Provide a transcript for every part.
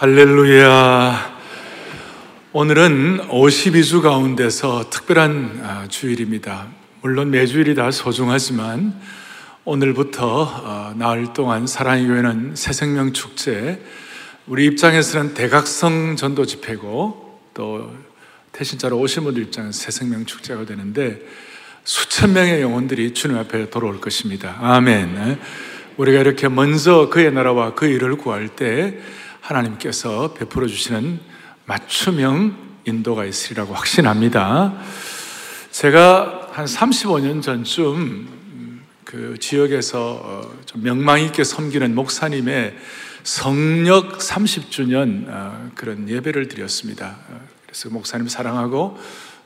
할렐루야. 오늘은 52주 가운데서 특별한 아, 주일입니다. 물론 매주일이 다 소중하지만 오늘부터 어, 나흘 동안 사랑의 교회는 새생명 축제, 우리 입장에서는 대각성 전도 집회고 또 태신자로 오신 분들 입장에서 새생명 축제가 되는데 수천 명의 영혼들이 주님 앞에 돌아올 것입니다. 아멘. 우리가 이렇게 먼저 그의 나라와 그 일을 구할 때 하나님께서 베풀어 주시는 맞춤형 인도가 있으리라고 확신합니다. 제가 한 35년 전쯤 그 지역에서 어, 좀 명망 있게 섬기는 목사님의 성력 30주년 어, 그런 예배를 드렸습니다. 어, 그래서 목사님 사랑하고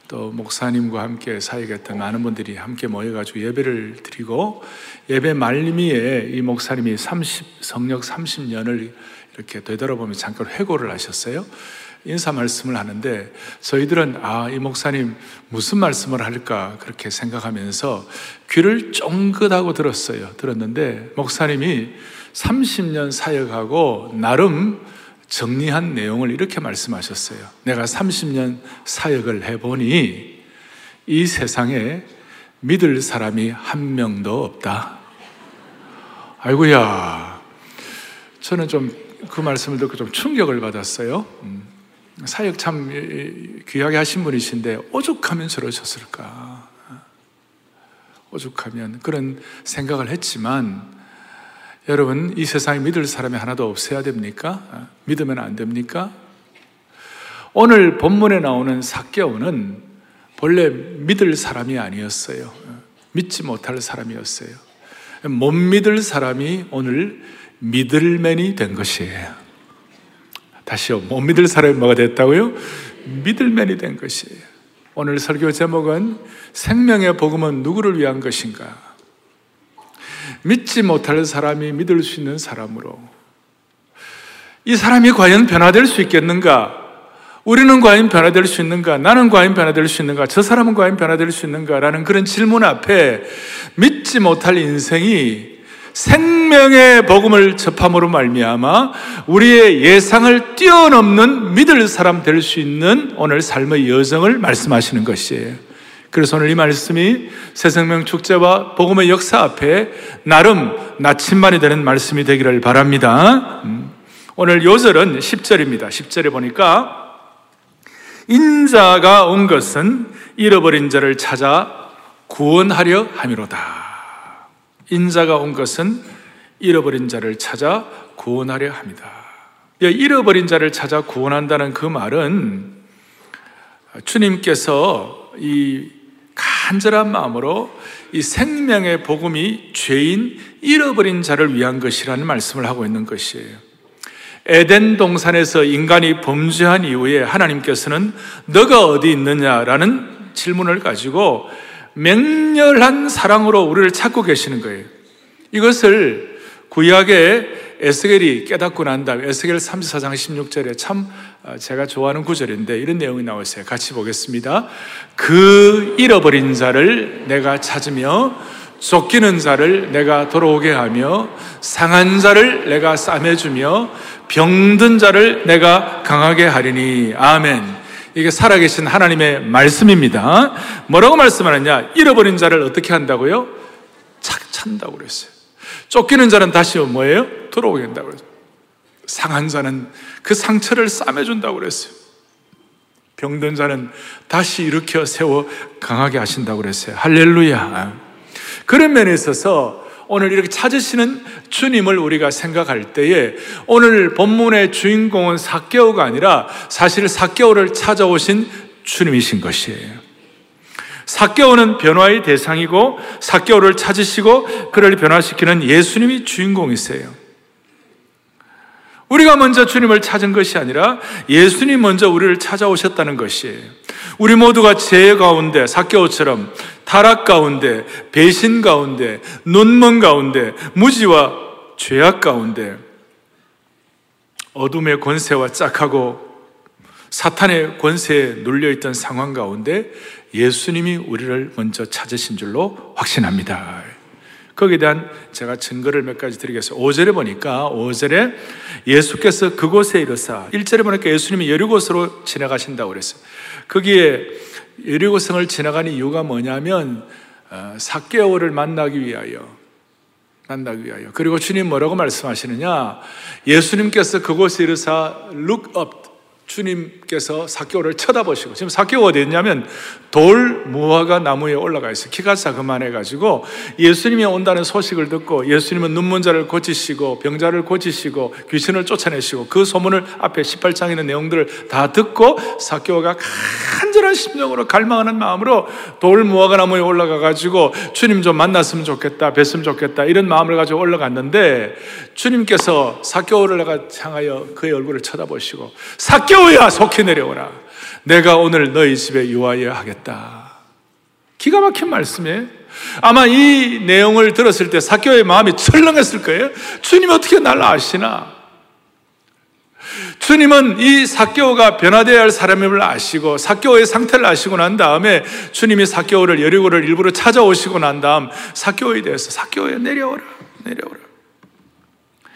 또 목사님과 함께 사역했던 많은 분들이 함께 모여가지고 예배를 드리고 예배 말미에 이 목사님이 30, 성력 30년을 이렇게 되돌아보면 잠깐 회고를 하셨어요. 인사 말씀을 하는데 저희들은 아, 이 목사님 무슨 말씀을 할까 그렇게 생각하면서 귀를 쫑긋하고 들었어요. 들었는데 목사님이 30년 사역하고 나름 정리한 내용을 이렇게 말씀하셨어요. 내가 30년 사역을 해보니 이 세상에 믿을 사람이 한 명도 없다. 아이고야. 저는 좀 그 말씀을 듣고 좀 충격을 받았어요. 음. 사역 참 귀하게 하신 분이신데 오죽하면 저러셨을까? 오죽하면 그런 생각을 했지만 여러분 이 세상에 믿을 사람이 하나도 없어야 됩니까? 믿으면 안 됩니까? 오늘 본문에 나오는 사개오는 본래 믿을 사람이 아니었어요. 믿지 못할 사람이었어요. 못 믿을 사람이 오늘 믿을맨이 된 것이에요. 다시요. 못 믿을 사람이 뭐가 됐다고요? 믿을맨이 된 것이에요. 오늘 설교 제목은 생명의 복음은 누구를 위한 것인가? 믿지 못할 사람이 믿을 수 있는 사람으로 이 사람이 과연 변화될 수 있겠는가? 우리는 과연 변화될 수 있는가? 나는 과연 변화될 수 있는가? 저 사람은 과연 변화될 수 있는가? 라는 그런 질문 앞에 믿지 못할 인생이 생명의 복음을 접함으로 말미암아 우리의 예상을 뛰어넘는 믿을 사람 될 수 있는 오늘 삶의 여정을 말씀하시는 것이에요. 그래서 오늘 이 말씀이 새생명 축제와 복음의 역사 앞에 나름 나침반이 되는 말씀이 되기를 바랍니다. 음. 오늘 요절은 10절입니다. 10절에 보니까 인자가 온 것은 잃어버린 자를 찾아 구원하려 함이로다. 인자가 온 것은 잃어버린 자를 찾아 구원하려 합니다. 잃어버린 자를 찾아 구원한다는 그 말은 주님께서 이 간절한 마음으로 이 생명의 복음이 죄인 잃어버린 자를 위한 것이라는 말씀을 하고 있는 것이에요. 에덴 동산에서 인간이 범죄한 이후에 하나님께서는 너가 어디 있느냐라는 질문을 가지고 맹렬한 사랑으로 우리를 찾고 계시는 거예요. 이것을 구약의 에스겔이 깨닫고 난 다음에 에스겔 34장 16절에 참 아, 제가 좋아하는 구절인데 이런 내용이 나와 있어요. 같이 보겠습니다. 그 잃어버린 자를 내가 찾으며 쫓기는 자를 내가 돌아오게 하며 상한 자를 내가 싸매주며 병든 자를 내가 강하게 하리니 아멘. 이게 살아계신 하나님의 말씀입니다. 뭐라고 말씀하느냐? 잃어버린 자를 어떻게 한다고요? 착 찬다고 그랬어요. 쫓기는 자는 다시 뭐예요? 돌아오게 한다고 그랬어요. 상한 자는 그 상처를 싸매준다고 그랬어요. 병든 자는 다시 일으켜 세워 강하게 하신다고 그랬어요. 할렐루야. 그런 면에 있어서 오늘 이렇게 찾으시는 주님을 우리가 생각할 때에 오늘 본문의 주인공은 사개오가 아니라 사실 사개오를 찾아오신 주님이신 것이에요. 사개오는 변화의 대상이고 사개오를 찾으시고 그를 변화시키는 예수님이 주인공이세요. 우리가 먼저 주님을 찾은 것이 아니라 예수님 먼저 우리를 찾아오셨다는 것이에요. 우리 모두가 죄 가운데 사개오처럼 타락 가운데 배신 가운데 눈먼 가운데 무지와 죄악 가운데 어둠의 권세와 짝하고 사탄의 권세에 눌려있던 상황 가운데 예수님이 우리를 먼저 찾으신 줄로 확신합니다. 거기에 대한 제가 증거를 몇 가지 드리겠습니다. 5절에 보니까 5절에 예수께서 그곳에 이르사 1절에 보니까 예수님이 여리고성으로 지나가신다고 그랬어요. 거기에 여리고성을 지나가는 이유가 뭐냐면 어, 사개오를 만나기 위하여 만나기 위하여. 그리고 주님 뭐라고 말씀하시느냐? 예수님께서 그곳에 이르사 look up. 주님께서 사개오를 쳐다보시고 지금 사개오 어디 있냐면 돌 무화과 나무에 올라가 있어요. 키가 자그만해 가지고 예수님이 온다는 소식을 듣고 예수님은 눈문 자를 고치시고 병자를 고치시고 귀신을 쫓아내시고 그 소문을 앞에 18장에 있는 내용들을 다 듣고 사개오가 간 절한 심정으로 갈망하는 마음으로 돌 무화과 나무에 올라가 가지고 주님 좀 만났으면 좋겠다, 뵀으면 좋겠다 이런 마음을 가지고 올라갔는데 주님께서 사개오를 향하여 그의 얼굴을 쳐다보시고 사개오야 속히 내려오라. 내가 오늘 너희 집에 유하여 하겠다. 기가 막힌 말씀이에요. 아마 이 내용을 들었을 때 사교의 마음이 철렁했을 거예요. 주님 어떻게 날 아시나? 주님은 이 사교가 변화되어야 할 사람임을 아시고 사교의 상태를 아시고 난 다음에 주님이 사교를 여리고를 일부러 찾아오시고 난 다음 사교에 대해서 사교에 내려오라 내려오라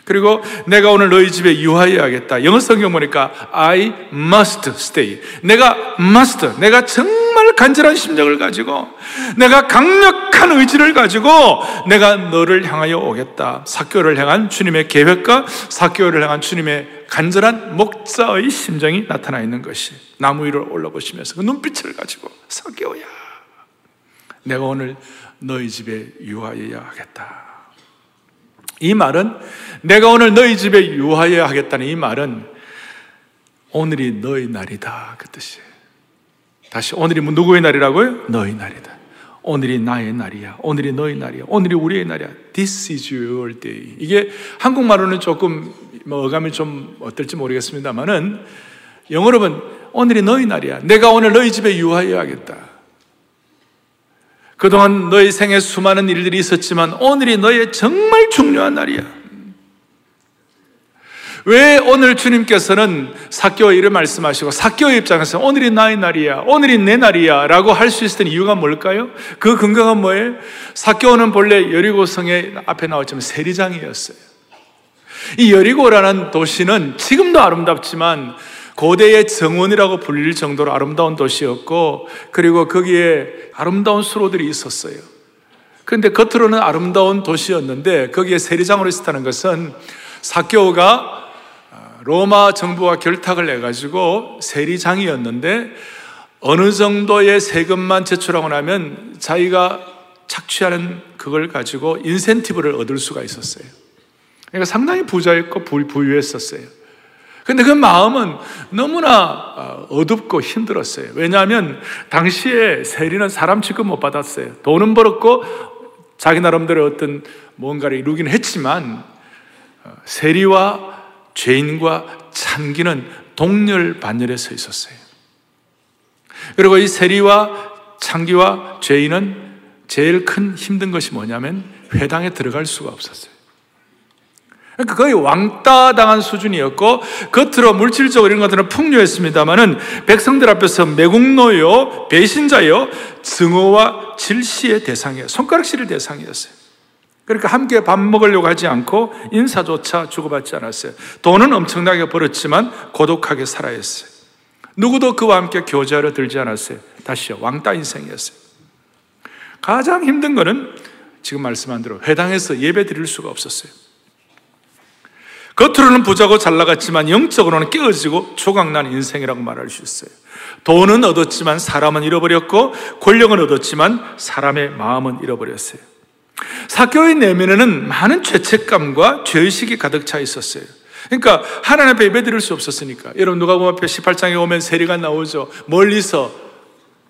그리고 내가 오늘 너희 집에 유하여야겠다. 영어 성경 보니까 I must stay. 내가 must. 내가 정말 간절한 심정을 가지고 내가 강력한 의지를 가지고 내가 너를 향하여 오겠다. 사교를 향한 주님의 계획과 사교를 향한 주님의 간절한 목자의 심정이 나타나 있는 것이 나무 위로 올라보시면서 그 눈빛을 가지고 사교야. 내가 오늘 너희 집에 유하여야 하겠다. 이 말은 내가 오늘 너희 집에 유하여 하겠다는 이 말은 오늘이 너희 날이다 그 뜻이에요. 다시 오늘이 뭐 누구의 날이라고요? 너희 날이다. 오늘이 나의 날이야. 오늘이 너희 날이야. 오늘이 우리의 날이야. This is your day. 이게 한국말로는 조금 뭐 어감이 좀 어떨지 모르겠습니다만은 영어로 보면 오늘이 너희 날이야. 내가 오늘 너희 집에 유하여 하겠다. 그동안 너희 생에 수많은 일들이 있었지만 오늘이 너의 정말 중요한 날이야. 왜 오늘 주님께서는 사교의 일을 말씀하시고 사교의 입장에서 오늘이 나의 날이야, 오늘이 내 날이야 라고 할 수 있었던 이유가 뭘까요? 그 근거가 뭐예요? 사교는 본래 여리고성의 앞에 나왔지만 세리장이었어요. 이 여리고라는 도시는 지금도 아름답지만 고대의 정원이라고 불릴 정도로 아름다운 도시였고, 그리고 거기에 아름다운 수로들이 있었어요. 그런데 겉으로는 아름다운 도시였는데, 거기에 세리장으로 있었다는 것은 사교가 로마 정부와 결탁을 해가지고 세리장이었는데, 어느 정도의 세금만 제출하고 나면 자기가 착취하는 그걸 가지고 인센티브를 얻을 수가 있었어요. 그러니까 상당히 부자였고 부유했었어요. 근데 그 마음은 너무나 어, 어둡고 힘들었어요. 왜냐하면 당시에 세리는 사람 취급 못 받았어요. 돈은 벌었고 자기 나름대로 어떤 뭔가를 이루기는 했지만 어, 세리와 죄인과 참기는 동렬 반열에 서 있었어요. 그리고 이 세리와 창기와 죄인은 제일 큰 힘든 것이 뭐냐면 회당에 들어갈 수가 없었어요. 그러니까 거의 왕따 당한 수준이었고 겉으로 물질적으로 이런 것들은 풍요했습니다만은 백성들 앞에서 매국노요, 배신자요, 증오와 질시의 대상이에요. 손가락질의 대상이었어요. 그러니까 함께 밥 먹으려고 하지 않고 인사조차 주고받지 않았어요. 돈은 엄청나게 벌었지만 고독하게 살아야 했어요. 누구도 그와 함께 교제하러 들지 않았어요. 다시요. 왕따 인생이었어요. 가장 힘든 거는 지금 말씀한 대로 회당에서 예배 드릴 수가 없었어요. 겉으로는 부자고 잘 나갔지만 영적으로는 깨어지고 조각난 인생이라고 말할 수 있어요. 돈은 얻었지만 사람은 잃어버렸고 권력은 얻었지만 사람의 마음은 잃어버렸어요. 사교의 내면에는 많은 죄책감과 죄의식이 가득 차 있었어요. 그러니까 하나님 앞에 예배 드릴 수 없었으니까. 여러분 누가 보면 앞에 18장에 오면 세리가 나오죠. 멀리서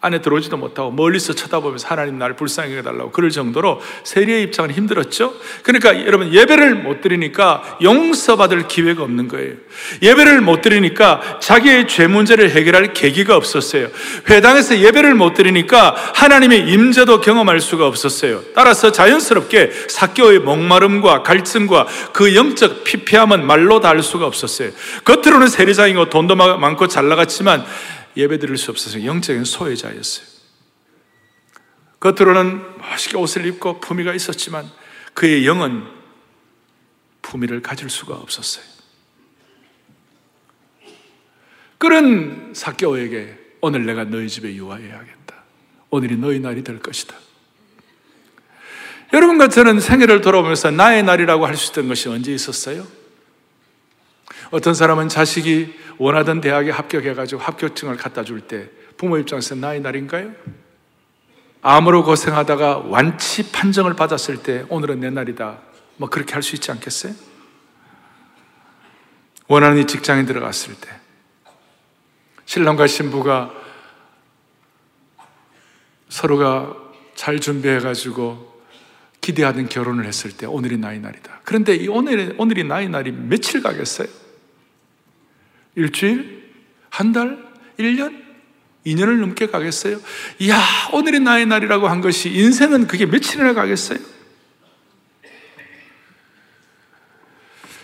안에 들어오지도 못하고 멀리서 쳐다보면서 하나님 나를 불쌍히 해달라고 그럴 정도로 세리의 입장은 힘들었죠. 그러니까 여러분 예배를 못 드리니까 용서받을 기회가 없는 거예요. 예배를 못 드리니까 자기의 죄 문제를 해결할 계기가 없었어요. 회당에서 예배를 못 드리니까 하나님의 임재도 경험할 수가 없었어요. 따라서 자연스럽게 사교의 목마름과 갈증과 그 영적 피폐함은 말로 다 할 수가 없었어요. 겉으로는 세리장이고 돈도 많고 잘 나갔지만 예배 드릴 수 없어서 영적인 소외자였어요. 겉으로는 멋있게 옷을 입고 품위가 있었지만 그의 영은 품위를 가질 수가 없었어요. 그런 사개오에게 오늘 내가 너희 집에 유화해야겠다. 오늘이 너희 날이 될 것이다. 여러분과 저는 생애를 돌아오면서 나의 날이라고 할 수 있던 것이 언제 있었어요? 어떤 사람은 자식이 원하던 대학에 합격해가지고 합격증을 갖다 줄 때 부모 입장에서 나의 날인가요? 암으로 고생하다가 완치 판정을 받았을 때 오늘은 내 날이다. 뭐 그렇게 할 수 있지 않겠어요? 원하는 이 직장에 들어갔을 때 신랑과 신부가 서로가 잘 준비해가지고 기대하던 결혼을 했을 때 오늘이 나의 날이다. 그런데 이 오늘, 오늘이 나의 날이 며칠 가겠어요? 일주일? 한 달? 1년? 2년을 넘게 가겠어요? 이야, 오늘이 나의 날이라고 한 것이 인생은 그게 며칠이나 가겠어요?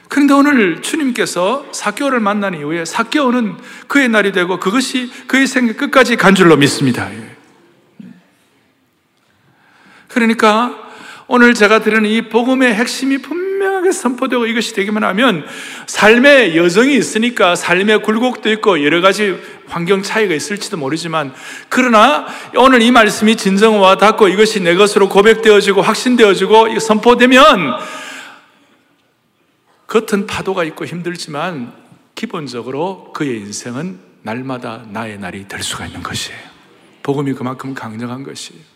그런데 오늘 주님께서 사개오를 만난 이후에 사개오는 그의 날이 되고 그것이 그의 생애 끝까지 간 줄로 믿습니다. 그러니까 오늘 제가 드리는 이 복음의 핵심이 분명 하게 선포되고 이것이 되기만 하면 삶의 여정이 있으니까 삶의 굴곡도 있고 여러 가지 환경 차이가 있을지도 모르지만 그러나 오늘 이 말씀이 진정 와 닿고 이것이 내 것으로 고백되어지고 확신되어지고 선포되면 겉은 파도가 있고 힘들지만 기본적으로 그의 인생은 날마다 나의 날이 될 수가 있는 것이에요. 복음이 그만큼 강력한 것이에요.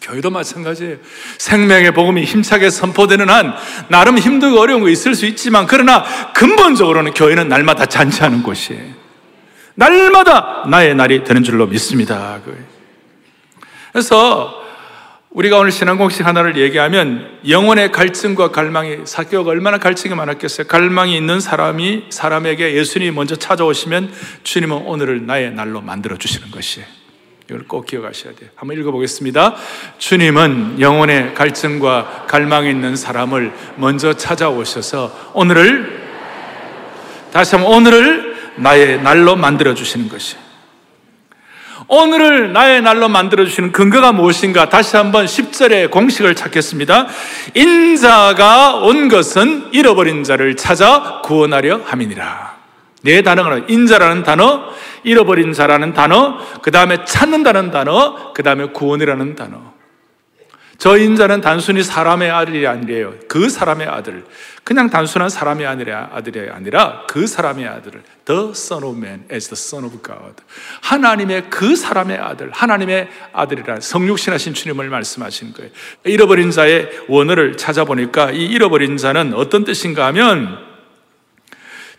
교회도 마찬가지예요. 생명의 복음이 힘차게 선포되는 한 나름 힘들고 어려운 거 있을 수 있지만 그러나 근본적으로는 교회는 날마다 잔치하는 곳이에요. 날마다 나의 날이 되는 줄로 믿습니다. 그래서 우리가 오늘 신앙 공식 하나를 얘기하면 영혼의 갈증과 갈망이 사교가 얼마나 갈증이 많았겠어요. 갈망이 있는 사람이 사람에게 예수님이 먼저 찾아오시면 주님은 오늘을 나의 날로 만들어 주시는 것이에요. 이걸 꼭 기억하셔야 돼요. 한번 읽어보겠습니다. 주님은 영혼의 갈증과 갈망이 있는 사람을 먼저 찾아오셔서 오늘을 다시 한번 오늘을 나의 날로 만들어 주시는 것이에요. 오늘을 나의 날로 만들어 주시는 근거가 무엇인가? 다시 한번 10절의 공식을 찾겠습니다. 인자가 온 것은 잃어버린 자를 찾아 구원하려 함이니라. 네 단어가 인자라는 단어, 잃어버린 자라는 단어, 그 다음에 찾는다는 단어, 그 다음에 구원이라는 단어. 저 인자는 단순히 사람의 아들이 아니래요. 그 사람의 아들. 그냥 단순한 사람의 아들이 아니라 그 사람의 아들을 The Son of Man as the Son of God. 하나님의 그 사람의 아들, 하나님의 아들이라 성육신하신 주님을 말씀하신 거예요. 잃어버린 자의 원어를 찾아보니까 이 잃어버린 자는 어떤 뜻인가 하면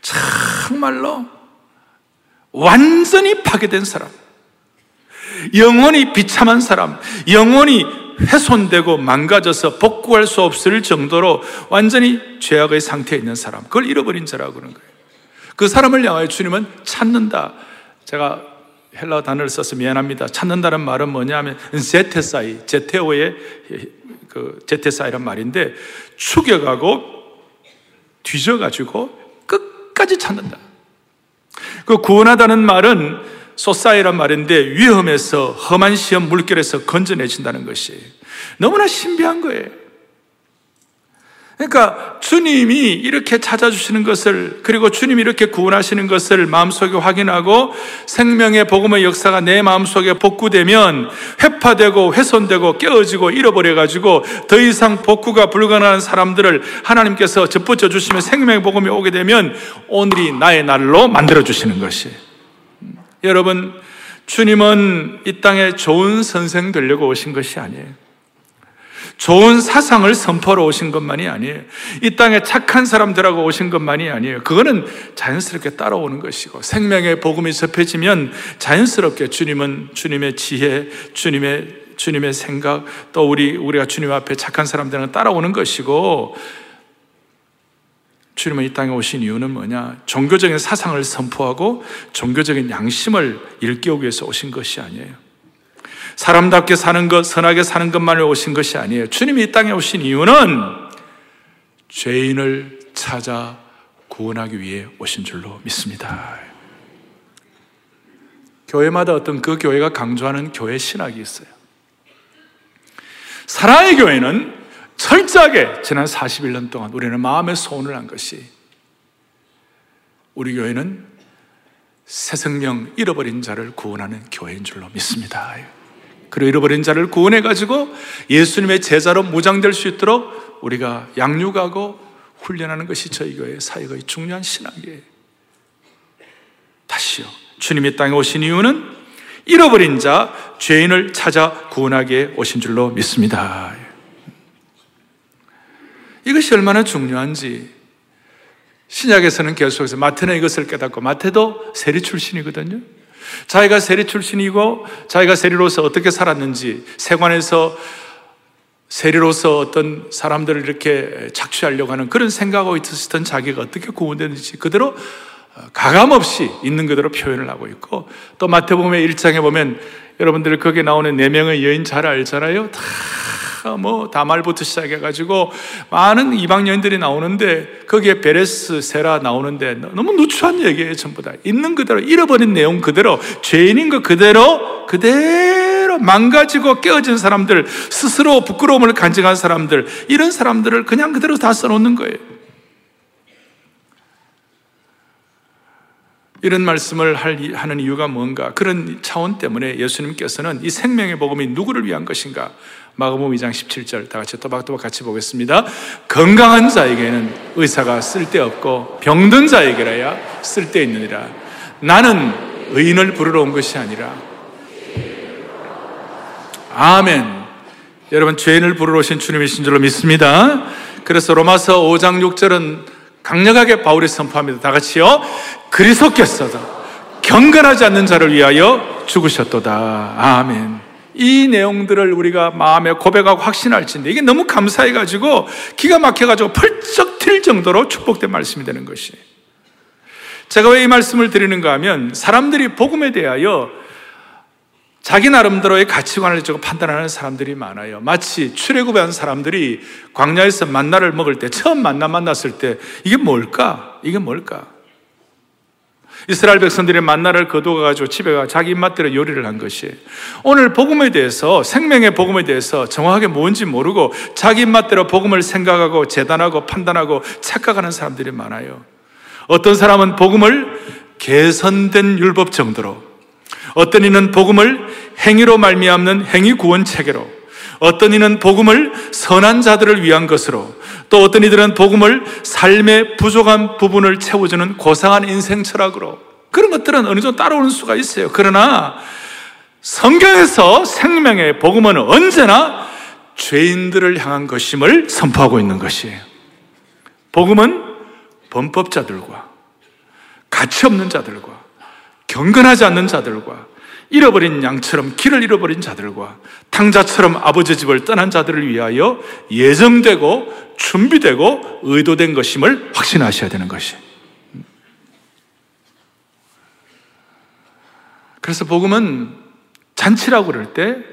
정말로 완전히 파괴된 사람. 영원히 비참한 사람, 영원히 훼손되고 망가져서 복구할 수 없을 정도로 완전히 죄악의 상태에 있는 사람, 그걸 잃어버린 자라고 그러는 거예요. 그 사람을 향하여 주님은 찾는다. 제가 헬라 단어를 써서 미안합니다. 찾는다는 말은 뭐냐면 제테사이, 제테오의 그 제테사이란 말인데 죽여가고 뒤져가지고 끝까지 찾는다. 그 구원하다는 말은 소사이란 말인데 위험에서 험한 시험 물결에서 건져내신다는 것이 너무나 신비한 거예요. 그러니까 주님이 이렇게 찾아주시는 것을 그리고 주님이 이렇게 구원하시는 것을 마음속에 확인하고 생명의 복음의 역사가 내 마음속에 복구되면 회파되고 훼손되고 깨어지고 잃어버려 가지고 더 이상 복구가 불가능한 사람들을 하나님께서 접붙여 주시면 생명의 복음이 오게 되면 오늘이 나의 날로 만들어 주시는 것이에요. 여러분, 주님은 이 땅에 좋은 선생 되려고 오신 것이 아니에요. 좋은 사상을 선포로 오신 것만이 아니에요. 이 땅에 착한 사람들하고 오신 것만이 아니에요. 그거는 자연스럽게 따라오는 것이고 생명의 복음이 접해지면 자연스럽게 주님은 주님의 지혜, 주님의 주님의 생각, 또 우리 우리가 주님 앞에 착한 사람들은 따라오는 것이고 주님은 이 땅에 오신 이유는 뭐냐? 종교적인 사상을 선포하고 종교적인 양심을 일깨우기 위해서 오신 것이 아니에요. 사람답게 사는 것, 선하게 사는 것만을 오신 것이 아니에요. 주님이 이 땅에 오신 이유는 죄인을 찾아 구원하기 위해 오신 줄로 믿습니다. 교회마다 어떤 그 교회가 강조하는 교회 신학이 있어요. 사랑의 교회는 철저하게 지난 41년 동안 우리는 마음의 소원을 한 것이 우리 교회는 새 생명 잃어버린 자를 구원하는 교회인 줄로 믿습니다. 그리고 잃어버린 자를 구원해 가지고 예수님의 제자로 무장될 수 있도록 우리가 양육하고 훈련하는 것이 저희 교회의 사역의 중요한 신앙이에요. 다시요. 주님이 땅에 오신 이유는 잃어버린 자, 죄인을 찾아 구원하게 오신 줄로 믿습니다. 이것이 얼마나 중요한지 신약에서는 계속해서 마태는 이것을 깨닫고 마태도 세리 출신이거든요. 자기가 세리 출신이고 자기가 세리로서 어떻게 살았는지 세관에서 세리로서 어떤 사람들을 이렇게 착취하려고 하는 그런 생각하고 있었던 자기가 어떻게 구원되는지 그대로 가감 없이 있는 그대로 표현을 하고 있고 또 마태복음의 1장에 보면 여러분들 거기에 나오는 네 명의 여인 잘 알잖아요. 다 뭐 다말부터 시작해가지고 많은 이방 여인들이 나오는데 거기에 베레스, 세라 나오는데 너무 누추한 얘기예요 전부 다 있는 그대로 잃어버린 내용 그대로 죄인인 것 그대로 그대로 망가지고 깨어진 사람들 스스로 부끄러움을 간직한 사람들 이런 사람들을 그냥 그대로 다 써놓는 거예요. 이런 말씀을 하는 이유가 뭔가? 그런 차원 때문에 예수님께서는 이 생명의 복음이 누구를 위한 것인가? 마가복음 2장 17절 다 같이 또박또박 같이 보겠습니다. 건강한 자에게는 의사가 쓸데없고 병든 자에게라야 쓸데있느니라. 나는 의인을 부르러 온 것이 아니라 아멘. 여러분 죄인을 부르러 오신 주님이신 줄로 믿습니다. 그래서 로마서 5장 6절은 강력하게 바울이 선포합니다. 다 같이요. 그리스도께서도 경건하지 않는 자를 위하여 죽으셨도다. 아멘. 이 내용들을 우리가 마음에 고백하고 확신할진데 이게 너무 감사해가지고 기가 막혀가지고 펄쩍 튈 정도로 축복된 말씀이 되는 것이. 제가 왜 이 말씀을 드리는가 하면 사람들이 복음에 대하여 자기 나름대로의 가치관을 가지고 판단하는 사람들이 많아요. 마치 출애굽한 사람들이 광야에서 만나를 먹을 때 처음 만나 만났을 때 이게 뭘까? 이게 뭘까? 이스라엘 백성들이 만나를 거두어 가지고 집에 가 자기 입맛대로 요리를 한 것이 오늘 복음에 대해서 생명의 복음에 대해서 정확하게 뭔지 모르고 자기 입맛대로 복음을 생각하고 재단하고 판단하고 착각하는 사람들이 많아요. 어떤 사람은 복음을 개선된 율법 정도로 어떤 이는 복음을 행위로 말미암는 행위 구원 체계로 어떤 이는 복음을 선한 자들을 위한 것으로 또 어떤 이들은 복음을 삶의 부족한 부분을 채워주는 고상한 인생 철학으로 그런 것들은 어느 정도 따라오는 수가 있어요. 그러나 성경에서 생명의 복음은 언제나 죄인들을 향한 것임을 선포하고 있는 것이에요. 복음은 범법자들과 가치 없는 자들과 경건하지 않는 자들과 잃어버린 양처럼 길을 잃어버린 자들과 탕자처럼 아버지 집을 떠난 자들을 위하여 예정되고 준비되고 의도된 것임을 확신하셔야 되는 것이. 그래서 복음은 잔치라고 그럴 때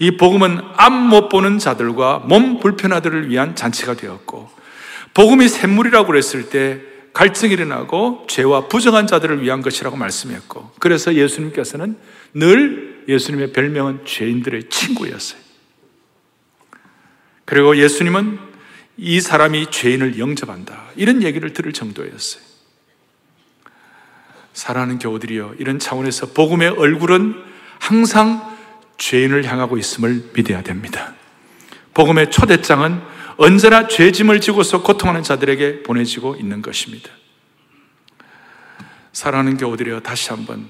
이 복음은 앞 못 보는 자들과 몸 불편하들을 위한 잔치가 되었고 복음이 샘물이라고 그랬을 때 갈증이 일어나고 죄와 부정한 자들을 위한 것이라고 말씀했고 그래서 예수님께서는 늘 예수님의 별명은 죄인들의 친구였어요. 그리고 예수님은 이 사람이 죄인을 영접한다. 이런 얘기를 들을 정도였어요. 사랑하는 교우들이여, 이런 차원에서 복음의 얼굴은 항상 죄인을 향하고 있음을 믿어야 됩니다. 복음의 초대장은 언제나 죄짐을 지고서 고통하는 자들에게 보내지고 있는 것입니다. 사랑하는 교우들이여, 다시 한번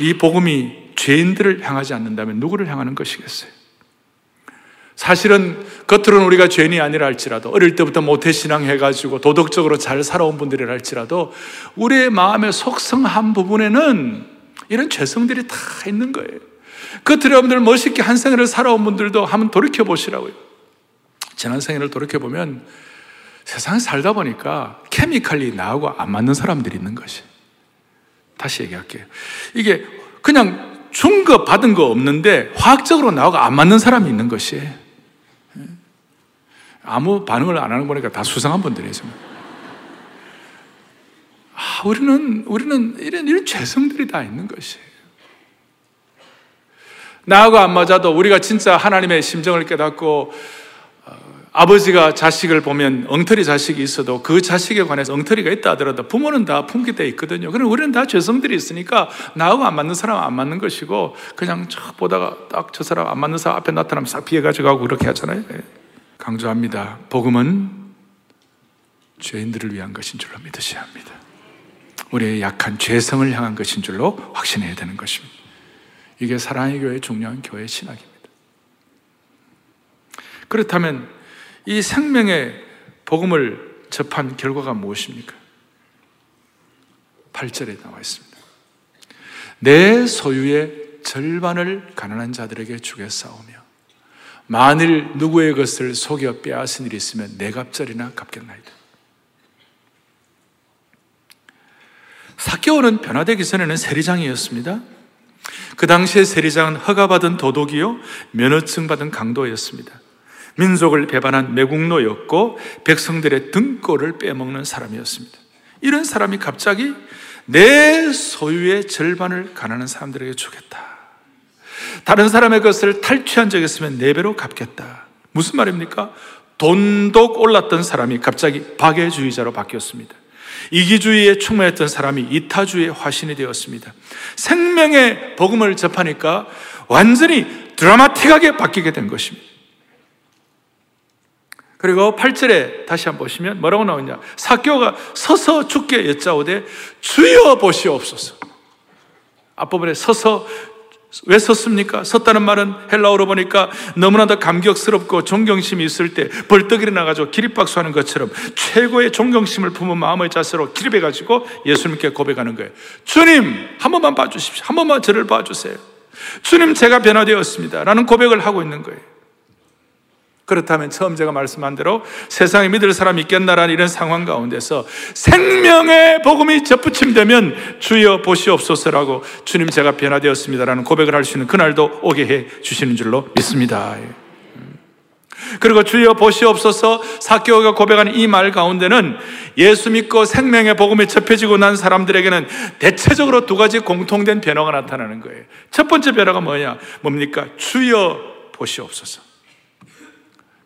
이 복음이 죄인들을 향하지 않는다면 누구를 향하는 것이겠어요? 사실은 겉으로는 우리가 죄인이 아니라 할지라도 어릴 때부터 모태신앙 해가지고 도덕적으로 잘 살아온 분들이라 할지라도 우리의 마음의 속성 한 부분에는 이런 죄성들이 다 있는 거예요. 겉으로 여러분들 멋있게 한 생을 살아온 분들도 한번 돌이켜 보시라고요. 지난 생애를 돌이켜 보면 세상에 살다 보니까 케미칼리 나하고 안 맞는 사람들이 있는 것이. 다시 얘기할게요. 이게 그냥 준 거 받은 거 없는데 화학적으로 나하고 안 맞는 사람이 있는 것이. 아무 반응을 안 하는 거니까 다 수상한 분들이에요. 아, 우리는, 우리는 이런, 이런 죄성들이 다 있는 것이에요. 나하고 안 맞아도 우리가 진짜 하나님의 심정을 깨닫고 어, 아버지가 자식을 보면 엉터리 자식이 있어도 그 자식에 관해서 엉터리가 있다 하더라도 부모는 다 품기돼 있거든요. 그럼 우리는 다 죄성들이 있으니까 나하고 안 맞는 사람 안 맞는 것이고 그냥 쭉 보다가 딱 저 사람 안 맞는 사람 앞에 나타나면 싹 피해가지고 하고 그렇게 하잖아요. 예. 강조합니다. 복음은 죄인들을 위한 것인 줄로 믿으셔야 합니다. 우리의 약한 죄성을 향한 것인 줄로 확신해야 되는 것입니다. 이게 사랑의 교회의 중요한 교회 신학입니다. 그렇다면 이 생명의 복음을 접한 결과가 무엇입니까? 8절에 나와 있습니다. 내 소유의 절반을 가난한 자들에게 주겠사오며 만일 누구의 것을 속여 빼앗은 일이 있으면 내 갑절이나 갚겠나이다. 사개오는 변화되기 전에는 세리장이었습니다. 그 당시에 세리장은 허가받은 도덕이요 면허증 받은 강도였습니다. 민족을 배반한 매국노였고 백성들의 등골을 빼먹는 사람이었습니다. 이런 사람이 갑자기 내 소유의 절반을 가난한 사람들에게 주겠다. 다른 사람의 것을 탈취한 적이 있으면 네 배로 갚겠다. 무슨 말입니까? 돈독 올랐던 사람이 갑자기 박애주의자로 바뀌었습니다. 이기주의에 충만했던 사람이 이타주의의 화신이 되었습니다. 생명의 복음을 접하니까 완전히 드라마틱하게 바뀌게 된 것입니다. 그리고 8절에 다시 한번 보시면 뭐라고 나오냐. 사교가 서서 죽게 여짜오되 주여 보시옵소서. 앞부분에 서서 왜 섰습니까? 섰다는 말은 헬라어로 보니까 너무나도 감격스럽고 존경심이 있을 때 벌떡 일어나가지고 기립박수 하는 것처럼 최고의 존경심을 품은 마음의 자세로 기립해가지고 예수님께 고백하는 거예요. 주님, 한 번만 봐주십시오. 한 번만 저를 봐주세요. 주님, 제가 변화되었습니다. 라는 고백을 하고 있는 거예요. 그렇다면 처음 제가 말씀한 대로 세상에 믿을 사람이 있겠나라는 이런 상황 가운데서 생명의 복음이 접붙임되면 주여 보시옵소서라고 주님 제가 변화되었습니다라는 고백을 할 수 있는 그날도 오게 해 주시는 줄로 믿습니다. 예. 그리고 주여 보시옵소서 사교가 고백하는 이 말 가운데는 예수 믿고 생명의 복음에 접해지고 난 사람들에게는 대체적으로 두 가지 공통된 변화가 나타나는 거예요. 첫 번째 변화가 뭐냐? 뭡니까? 주여 보시옵소서.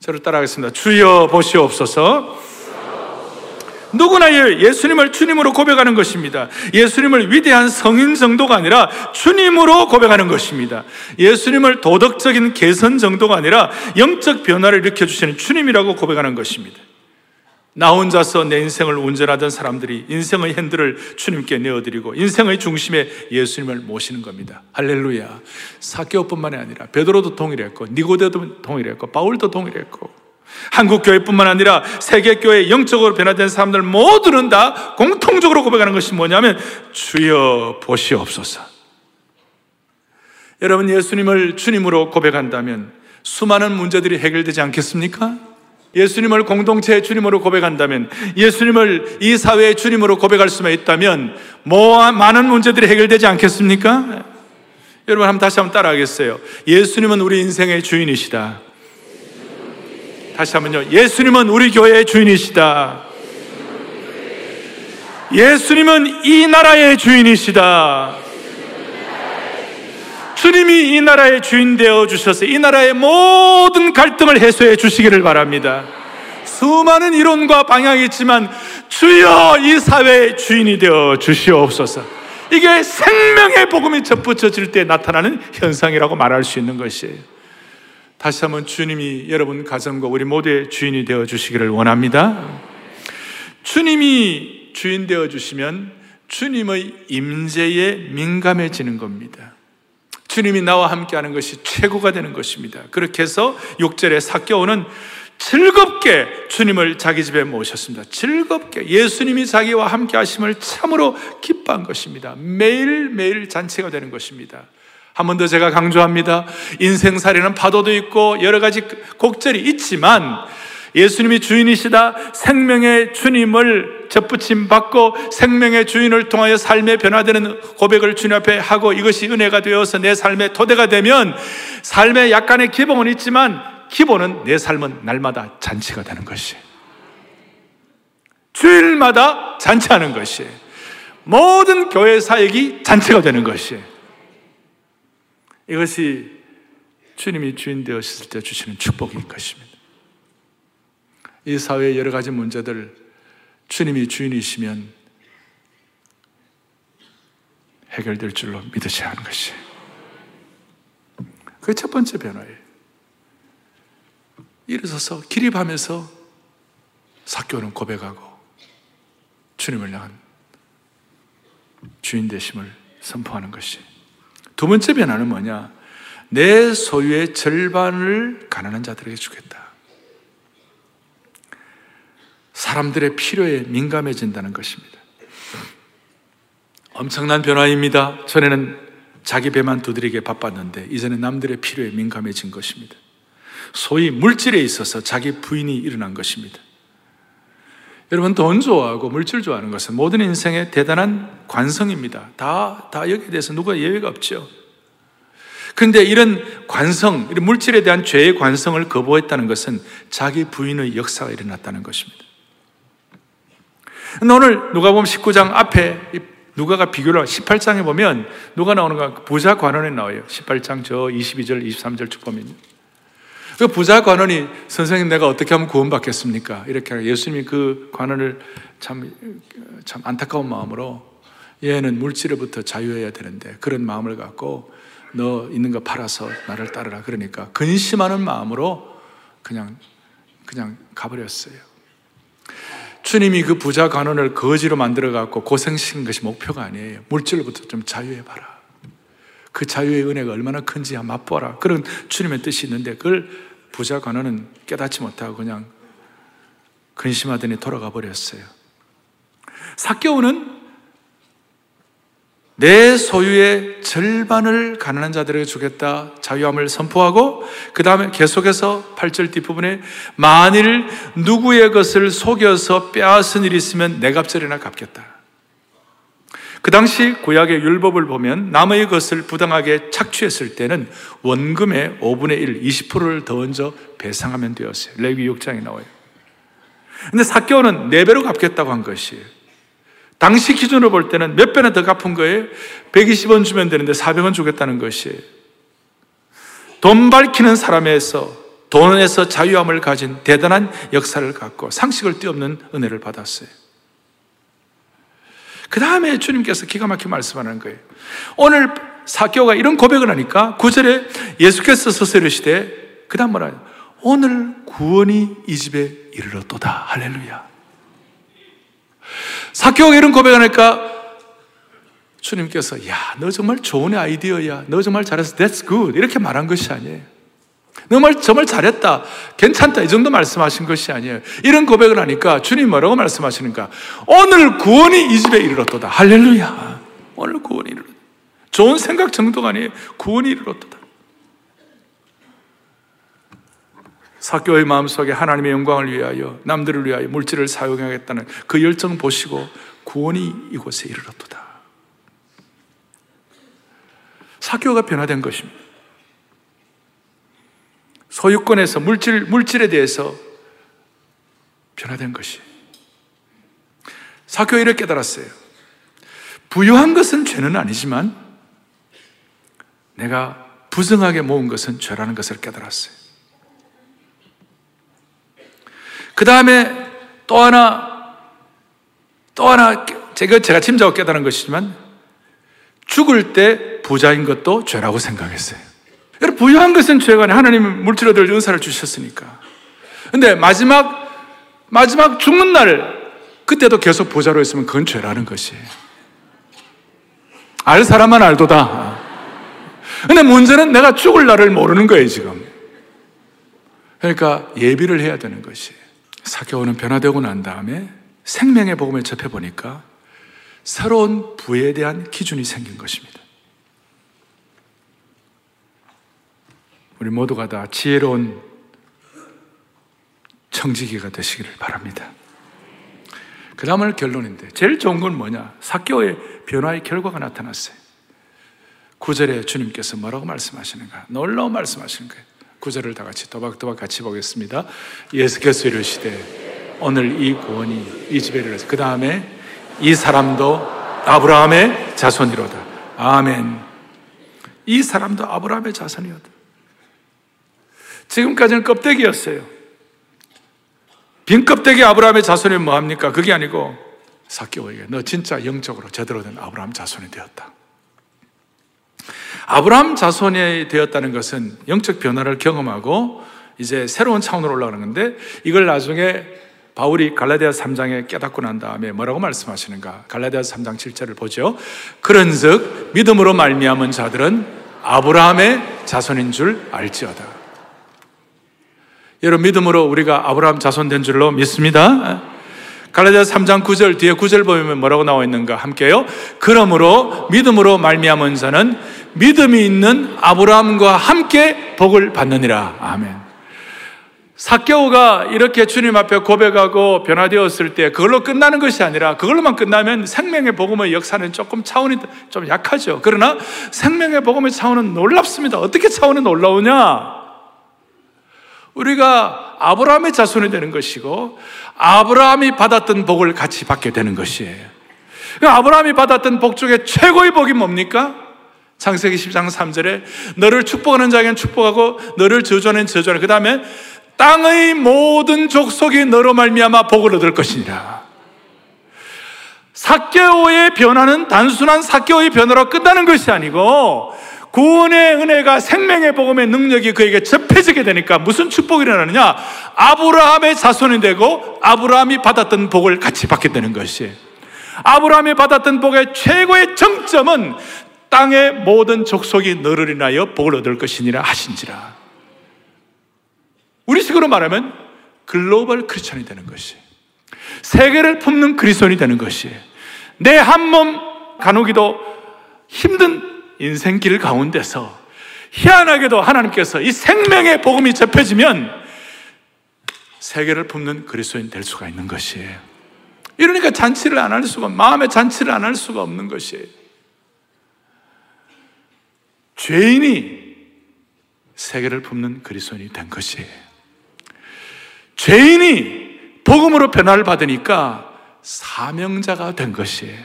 저를 따라하겠습니다. 주여 보시옵소서. 누구나 예수님을 주님으로 고백하는 것입니다. 예수님을 위대한 성인 정도가 아니라 주님으로 고백하는 것입니다. 예수님을 도덕적인 개선 정도가 아니라 영적 변화를 일으켜주시는 주님이라고 고백하는 것입니다. 나 혼자서 내 인생을 운전하던 사람들이 인생의 핸들을 주님께 내어드리고 인생의 중심에 예수님을 모시는 겁니다. 할렐루야. 사교뿐만이 아니라 베드로도 동일했고 니고데도 동일했고 바울도 동일했고 한국 교회뿐만 아니라 세계 교회 영적으로 변화된 사람들 모두는 다 공통적으로 고백하는 것이 뭐냐면 주여 보시옵소서. 여러분 예수님을 주님으로 고백한다면 수많은 문제들이 해결되지 않겠습니까? 예수님을 공동체의 주님으로 고백한다면, 예수님을 이 사회의 주님으로 고백할 수만 있다면, 뭐 많은 문제들이 해결되지 않겠습니까? 여러분 한번 다시 한번 따라하겠어요. 예수님은 우리 인생의 주인이시다. 다시 한번요. 예수님은 우리 교회의 주인이시다. 예수님은 이 나라의 주인이시다. 주님이 이 나라의 주인 되어 주셔서 이 나라의 모든 갈등을 해소해 주시기를 바랍니다. 수많은 이론과 방향이 있지만 주여 이 사회의 주인이 되어 주시옵소서. 이게 생명의 복음이 접붙여질 때 나타나는 현상이라고 말할 수 있는 것이에요. 다시 한번 주님이 여러분 가정과 우리 모두의 주인이 되어 주시기를 원합니다. 주님이 주인 되어 주시면 주님의 임재에 민감해지는 겁니다. 주님이 나와 함께 하는 것이 최고가 되는 것입니다. 그렇게 해서 6절에 사교오는 즐겁게 주님을 자기 집에 모셨습니다. 즐겁게 예수님이 자기와 함께 하심을 참으로 기뻐한 것입니다. 매일매일 잔치가 되는 것입니다. 한 번 더 제가 강조합니다. 인생살이는 파도도 있고 여러 가지 곡절이 있지만 예수님이 주인이시다. 생명의 주님을 접붙임 받고 생명의 주인을 통하여 삶의 변화되는 고백을 주님 앞에 하고 이것이 은혜가 되어서 내 삶의 토대가 되면 삶의 약간의 기본은 있지만 기본은 내 삶은 날마다 잔치가 되는 것이. 주일마다 잔치하는 것이. 모든 교회 사역이 잔치가 되는 것이. 이것이 주님이 주인 되었을 때 주시는 축복인 것입니다. 이 사회의 여러 가지 문제들 주님이 주인이시면 해결될 줄로 믿으셔야 하는 것이. 그게 첫 번째 변화예요. 일어서서 기립하면서 사교는 고백하고 주님을 향한 주인 되심을 선포하는 것이. 두 번째 변화는 뭐냐? 내 소유의 절반을 가난한 자들에게 주겠다. 사람들의 필요에 민감해진다는 것입니다. 엄청난 변화입니다. 전에는 자기 배만 두드리게 바빴는데 이제는 남들의 필요에 민감해진 것입니다. 소위 물질에 있어서 자기 부인이 일어난 것입니다. 여러분 돈 좋아하고 물질 좋아하는 것은 모든 인생의 대단한 관성입니다. 다, 다 여기에 대해서 누가 예외가 없죠. 그런데 이런 관성, 이런 물질에 대한 죄의 관성을 거부했다는 것은 자기 부인의 역사가 일어났다는 것입니다. 오늘 누가 보면 19장 앞에 누가가 비교를 18장에 보면 누가 나오는가 부자 관원에 나와요. 18장 저 22절 23절 쭉 보면요. 그 부자 관원이 선생님 내가 어떻게 하면 구원받겠습니까? 이렇게 예수님이 그 관원을 참, 참 안타까운 마음으로 얘는 물질로부터 자유해야 되는데 그런 마음을 갖고 너 있는 거 팔아서 나를 따르라. 그러니까 근심하는 마음으로 그냥, 그냥 가버렸어요. 주님이 그 부자 관원을 거지로 만들어 갖고 고생시킨 것이 목표가 아니에요. 물질로부터 좀 자유해 봐라. 그 자유의 은혜가 얼마나 큰지 맛보라. 그런 주님의 뜻이 있는데 그걸 부자 관원은 깨닫지 못하고 그냥 근심하더니 돌아가 버렸어요. 사개오는 내 소유의 절반을 가난한 자들에게 주겠다 자유함을 선포하고 그 다음에 계속해서 8절 뒷부분에 만일 누구의 것을 속여서 빼앗은 일이 있으면 내 값절이나 갚겠다. 그 당시 구약의 율법을 보면 남의 것을 부당하게 착취했을 때는 원금의 5분의 1, 20%를 더 얹어 배상하면 되었어요. 레위 6장에 나와요. 근데 사개오는 4배로 갚겠다고 한 것이에요. 당시 기준으로 볼 때는 몇 배나 더 갚은 거예요? 120원 주면 되는데 400원 주겠다는 것이에요. 돈 밝히는 사람에서 돈에서 자유함을 가진 대단한 역사를 갖고 상식을 뛰없는 은혜를 받았어요. 그 다음에 주님께서 기가 막히게 말씀하는 거예요. 오늘 사교가 이런 고백을 하니까 구절에 예수께서 서서 이르시되 그 다음 뭐라 오늘 구원이 이 집에 이르렀도다. 할렐루야. 사교가 이런 고백을 하니까 주님께서 야, 너 정말 좋은 아이디어야. 너 정말 잘했어. That's good. 이렇게 말한 것이 아니에요. 정말, 정말 잘했다. 괜찮다. 이 정도 말씀하신 것이 아니에요. 이런 고백을 하니까 주님 뭐라고 말씀하시는가? 오늘 구원이 이 집에 이르렀도다. 할렐루야. 오늘 구원이 이르렀다. 좋은 생각 정도가 아니에요. 구원이 이르렀도다. 사교의 마음속에 하나님의 영광을 위하여 남들을 위하여 물질을 사용하겠다는 그 열정 보시고 구원이 이곳에 이르렀도다. 사교가 변화된 것입니다. 소유권에서 물질, 물질에 대해서 변화된 것이. 사교회를 깨달았어요. 부유한 것은 죄는 아니지만 내가 부정하게 모은 것은 죄라는 것을 깨달았어요. 그 다음에 또 하나, 또 하나, 제가, 제가 짐작하고 깨달은 것이지만 죽을 때 부자인 것도 죄라고 생각했어요. 여러분, 부유한 것은 죄가 아니 하나님 물질 얻을 은사를 주셨으니까. 근데 마지막, 마지막 죽는 날, 그때도 계속 부자로 있으면 그건 죄라는 것이에요. 알 사람만 알도다. 근데 문제는 내가 죽을 날을 모르는 거예요, 지금. 그러니까 예비를 해야 되는 것이 사교는 변화되고 난 다음에 생명의 복음을 접해보니까 새로운 부에 대한 기준이 생긴 것입니다. 우리 모두가 다 지혜로운 청지기가 되시기를 바랍니다. 그 다음은 결론인데, 제일 좋은 건 뭐냐? 사교의 변화의 결과가 나타났어요. 구절에 주님께서 뭐라고 말씀하시는가? 놀라운 말씀하시는 거예요. 구절을 다 같이 도박도박 같이 보겠습니다. 예수께서 이르시되, 오늘 이 구원이 이 집에 이르렀어. 그 다음에 이 사람도 아브라함의 자손이로다. 아멘. 이 사람도 아브라함의 자손이었다. 지금까지는 껍데기였어요. 빈 껍데기 아브라함의 자손이 뭐합니까? 그게 아니고 사개오에게 너 진짜 영적으로 제대로 된 아브라함 자손이 되었다. 아브라함 자손이 되었다는 것은 영적 변화를 경험하고 이제 새로운 차원으로 올라가는 건데 이걸 나중에 바울이 갈라디아 3장에 깨닫고 난 다음에 뭐라고 말씀하시는가? 갈라디아 3장 7절을 보죠. 그런즉 믿음으로 말미암은 자들은 아브라함의 자손인 줄 알지어다. 여러분 믿음으로 우리가 아브라함 자손 된 줄로 믿습니다. 갈라디아 3장 9절 뒤에 9절 보면 뭐라고 나와 있는가 함께요. 그러므로 믿음으로 말미암은 자는 믿음이 있는 아브라함과 함께 복을 받느니라. 아멘. 사개오가 이렇게 주님 앞에 고백하고 변화되었을 때 그걸로 끝나는 것이 아니라 그걸로만 끝나면 생명의 복음의 역사는 조금 차원이 좀 약하죠. 그러나 생명의 복음의 차원은 놀랍습니다. 어떻게 차원이 놀라우냐? 우리가 아브라함의 자손이 되는 것이고 아브라함이 받았던 복을 같이 받게 되는 것이에요. 아브라함이 받았던 복 중에 최고의 복이 뭡니까? 창세기 10장 3절에 너를 축복하는 자에게는 축복하고 너를 저주하는 저주하는 그 다음에 땅의 모든 족속이 너로 말미암아 복을 얻을 것이니라. 사개오의 변화는 단순한 사개오의 변화로 끝나는 것이 아니고 구원의 은혜가 생명의 복음의 능력이 그에게 접해지게 되니까 무슨 축복이 일어나느냐? 아브라함의 자손이 되고 아브라함이 받았던 복을 같이 받게 되는 것이. 아브라함이 받았던 복의 최고의 정점은 땅의 모든 족속이 너를 인하여 복을 얻을 것이니라 하신지라. 우리식으로 말하면 글로벌 크리스천이 되는 것이. 세계를 품는 그리스도인이 되는 것이. 내 한 몸 간호기도 힘든 인생길 가운데서 희한하게도 하나님께서 이 생명의 복음이 접해지면 세계를 품는 그리스도인 될 수가 있는 것이에요. 이러니까 잔치를 안 할 수가, 마음의 잔치를 안 할 수가 없는 것이에요. 죄인이 세계를 품는 그리스도인이 된 것이에요. 죄인이 복음으로 변화를 받으니까 사명자가 된 것이에요.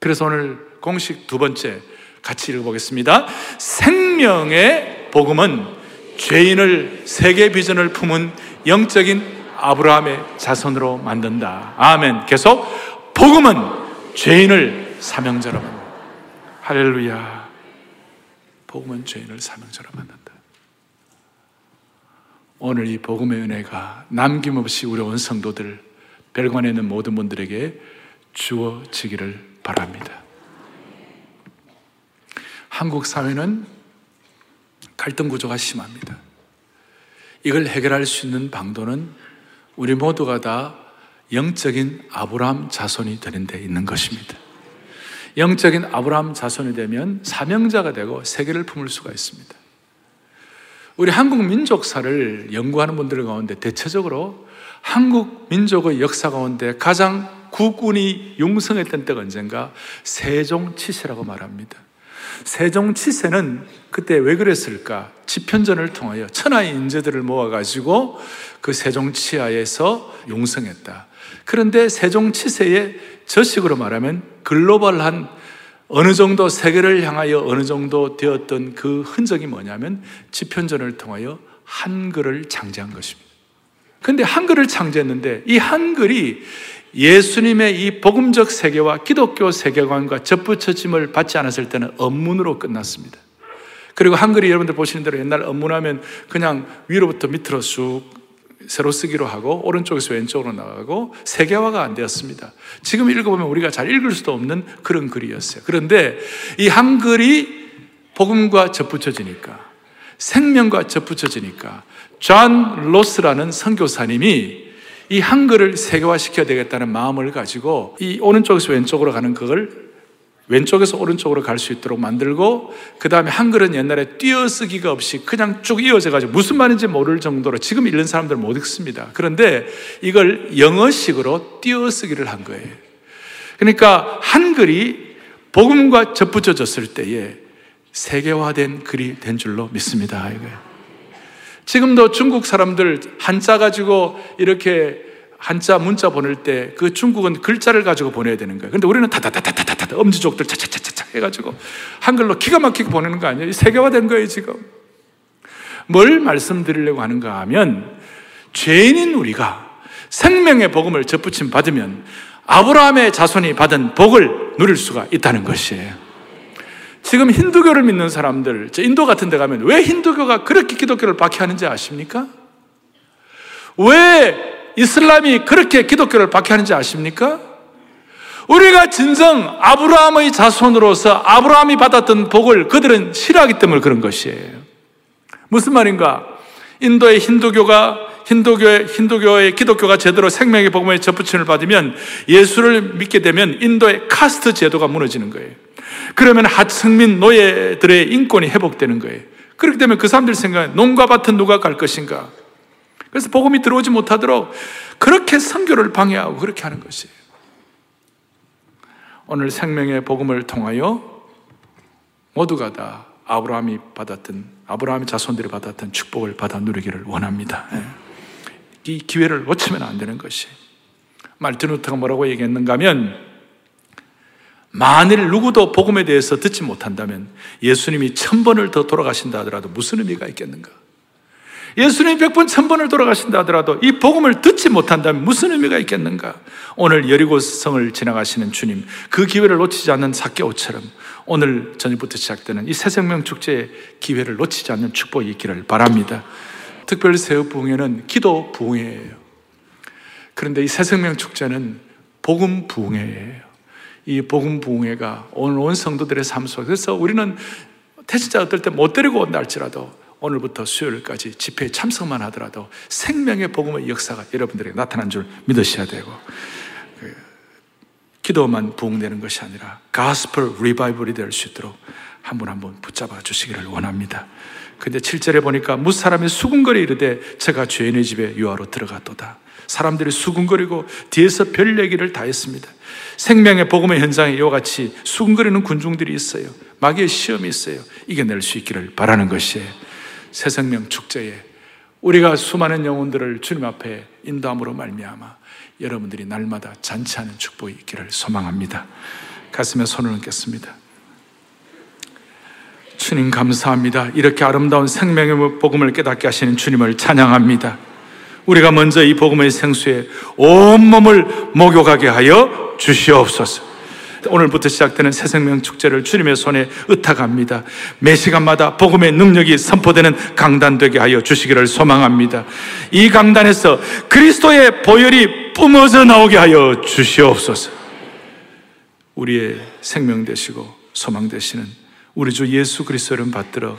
그래서 오늘 공식 두 번째 같이 읽어보겠습니다. 생명의 복음은 죄인을 세계 비전을 품은 영적인 아브라함의 자손으로 만든다. 아멘. 계속 복음은 죄인을 사명자로 만든다. 할렐루야. 복음은 죄인을 사명자로 만든다. 오늘 이 복음의 은혜가 남김없이 우리 온 성도들 별관에 있는 모든 분들에게 주어지기를 바랍니다. 한국 사회는 갈등 구조가 심합니다. 이걸 해결할 수 있는 방도는 우리 모두가 다 영적인 아브라함 자손이 되는 데 있는 것입니다. 영적인 아브라함 자손이 되면 사명자가 되고 세계를 품을 수가 있습니다. 우리 한국 민족사를 연구하는 분들 가운데 대체적으로 한국 민족의 역사 가운데 가장 국군이 용성했던 때가 언젠가 세종치세라고 말합니다. 세종 치세는 그때 왜 그랬을까? 집현전을 통하여 천하의 인재들을 모아가지고 그 세종 치하에서 용성했다. 그런데 세종 치세의 저식으로 말하면 글로벌한 어느 정도 세계를 향하여 어느 정도 되었던 그 흔적이 뭐냐면 집현전을 통하여 한글을 창제한 것입니다. 근데 한글을 창제했는데 이 한글이 예수님의 이 복음적 세계와 기독교 세계관과 접붙여짐을 받지 않았을 때는 업문으로 끝났습니다. 그리고 한글이 여러분들 보시는 대로 옛날 업문하면 그냥 위로부터 밑으로 쑥 세로 쓰기로 하고 오른쪽에서 왼쪽으로 나가고 세계화가 안 되었습니다. 지금 읽어보면 우리가 잘 읽을 수도 없는 그런 글이었어요. 그런데 이 한글이 복음과 접붙여지니까 생명과 접붙여지니까 존 로스라는 선교사님이 이 한글을 세계화시켜야 되겠다는 마음을 가지고 이 오른쪽에서 왼쪽으로 가는 그걸 왼쪽에서 오른쪽으로 갈 수 있도록 만들고 그 다음에 한글은 옛날에 띄어쓰기가 없이 그냥 쭉 이어져 가지고 무슨 말인지 모를 정도로 지금 읽는 사람들 못 읽습니다. 그런데 이걸 영어식으로 띄어쓰기를 한 거예요. 그러니까 한글이 복음과 접붙여졌을 때에 세계화된 글이 된 줄로 믿습니다. 이거예요. 지금도 중국 사람들 한자 가지고 이렇게 한자 문자 보낼 때 그 중국은 글자를 가지고 보내야 되는 거예요. 근데 우리는 다다다다다다다 엄지족들 차차차차 해가지고 한글로 기가 막히게 보내는 거 아니에요? 세계화된 거예요, 지금. 뭘 말씀드리려고 하는가 하면 죄인인 우리가 생명의 복음을 접붙임 받으면 아브라함의 자손이 받은 복을 누릴 수가 있다는 것이에요. 지금 힌두교를 믿는 사람들, 인도 같은 데 가면 왜 힌두교가 그렇게 기독교를 박해하는지 아십니까? 왜 이슬람이 그렇게 기독교를 박해하는지 아십니까? 우리가 진정 아브라함의 자손으로서 아브라함이 받았던 복을 그들은 싫어하기 때문에 그런 것이에요. 무슨 말인가? 인도의 힌두교가 힌두교의 힌두교의 기독교가 제대로 생명의 복음의 접붙임을 받으면 예수를 믿게 되면 인도의 카스트 제도가 무너지는 거예요. 그러면 하층민 노예들의 인권이 회복되는 거예요. 그렇기 때문에 그 사람들 생각에 농가 밭은 누가 갈 것인가? 그래서 복음이 들어오지 못하도록 그렇게 선교를 방해하고 그렇게 하는 것이에요. 오늘 생명의 복음을 통하여 모두가 다 아브라함이 받았던 아브라함의 자손들이 받았던 축복을 받아 누리기를 원합니다. 예. 이 기회를 놓치면 안 되는 것이. 말틴 루터가 뭐라고 얘기했는가 하면 만일 누구도 복음에 대해서 듣지 못한다면 예수님이 천 번을 더 돌아가신다 하더라도 무슨 의미가 있겠는가? 예수님이 백 번, 천 번을 돌아가신다 하더라도 이 복음을 듣지 못한다면 무슨 의미가 있겠는가? 오늘 여리고성을 지나가시는 주님, 그 기회를 놓치지 않는 사개오처럼 오늘 저녁부터 시작되는 이 새생명 축제의 기회를 놓치지 않는 축복이 있기를 바랍니다. 특별히 새우 부흥회는 기도 부흥회예요. 그런데 이 새생명 축제는 복음 부흥회예요. 이 복음 부흥회가 오늘 온 성도들의 삶 속에 그래서 우리는 태신자 어떨 때 못 데리고 온다 할지라도 오늘부터 수요일까지 집회에 참석만 하더라도 생명의 복음의 역사가 여러분들에게 나타난 줄 믿으셔야 되고 그 기도만 부흥되는 것이 아니라 가스펠 리바이벌이 될 수 있도록 한 분 한 분 붙잡아 주시기를 원합니다. 근데 7절에 보니까 무사람이 수군거리 이르되 제가 죄인의 집에 유하로 들어갔도다. 사람들이 수군거리고 뒤에서 별 얘기를 다 했습니다. 생명의 복음의 현장에 이와 같이 수군거리는 군중들이 있어요. 마귀의 시험이 있어요. 이겨낼 수 있기를 바라는 것이에요. 새 생명 축제에 우리가 수많은 영혼들을 주님 앞에 인도함으로 말미암아 여러분들이 날마다 잔치하는 축복이 있기를 소망합니다. 가슴에 손을 얹겠습니다. 주님 감사합니다. 이렇게 아름다운 생명의 복음을 깨닫게 하시는 주님을 찬양합니다. 우리가 먼저 이 복음의 생수에 온몸을 목욕하게 하여 주시옵소서. 오늘부터 시작되는 새 생명 축제를 주님의 손에 의탁합니다. 매 시간마다 복음의 능력이 선포되는 강단 되게 하여 주시기를 소망합니다. 이 강단에서 그리스도의 보혈이 뿜어져 나오게 하여 주시옵소서. 우리의 생명 되시고 소망 되시는 우리 주 예수 그리스도를 받들어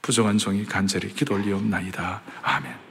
부정한 종이 간절히 기도 올리옵나이다. 아멘.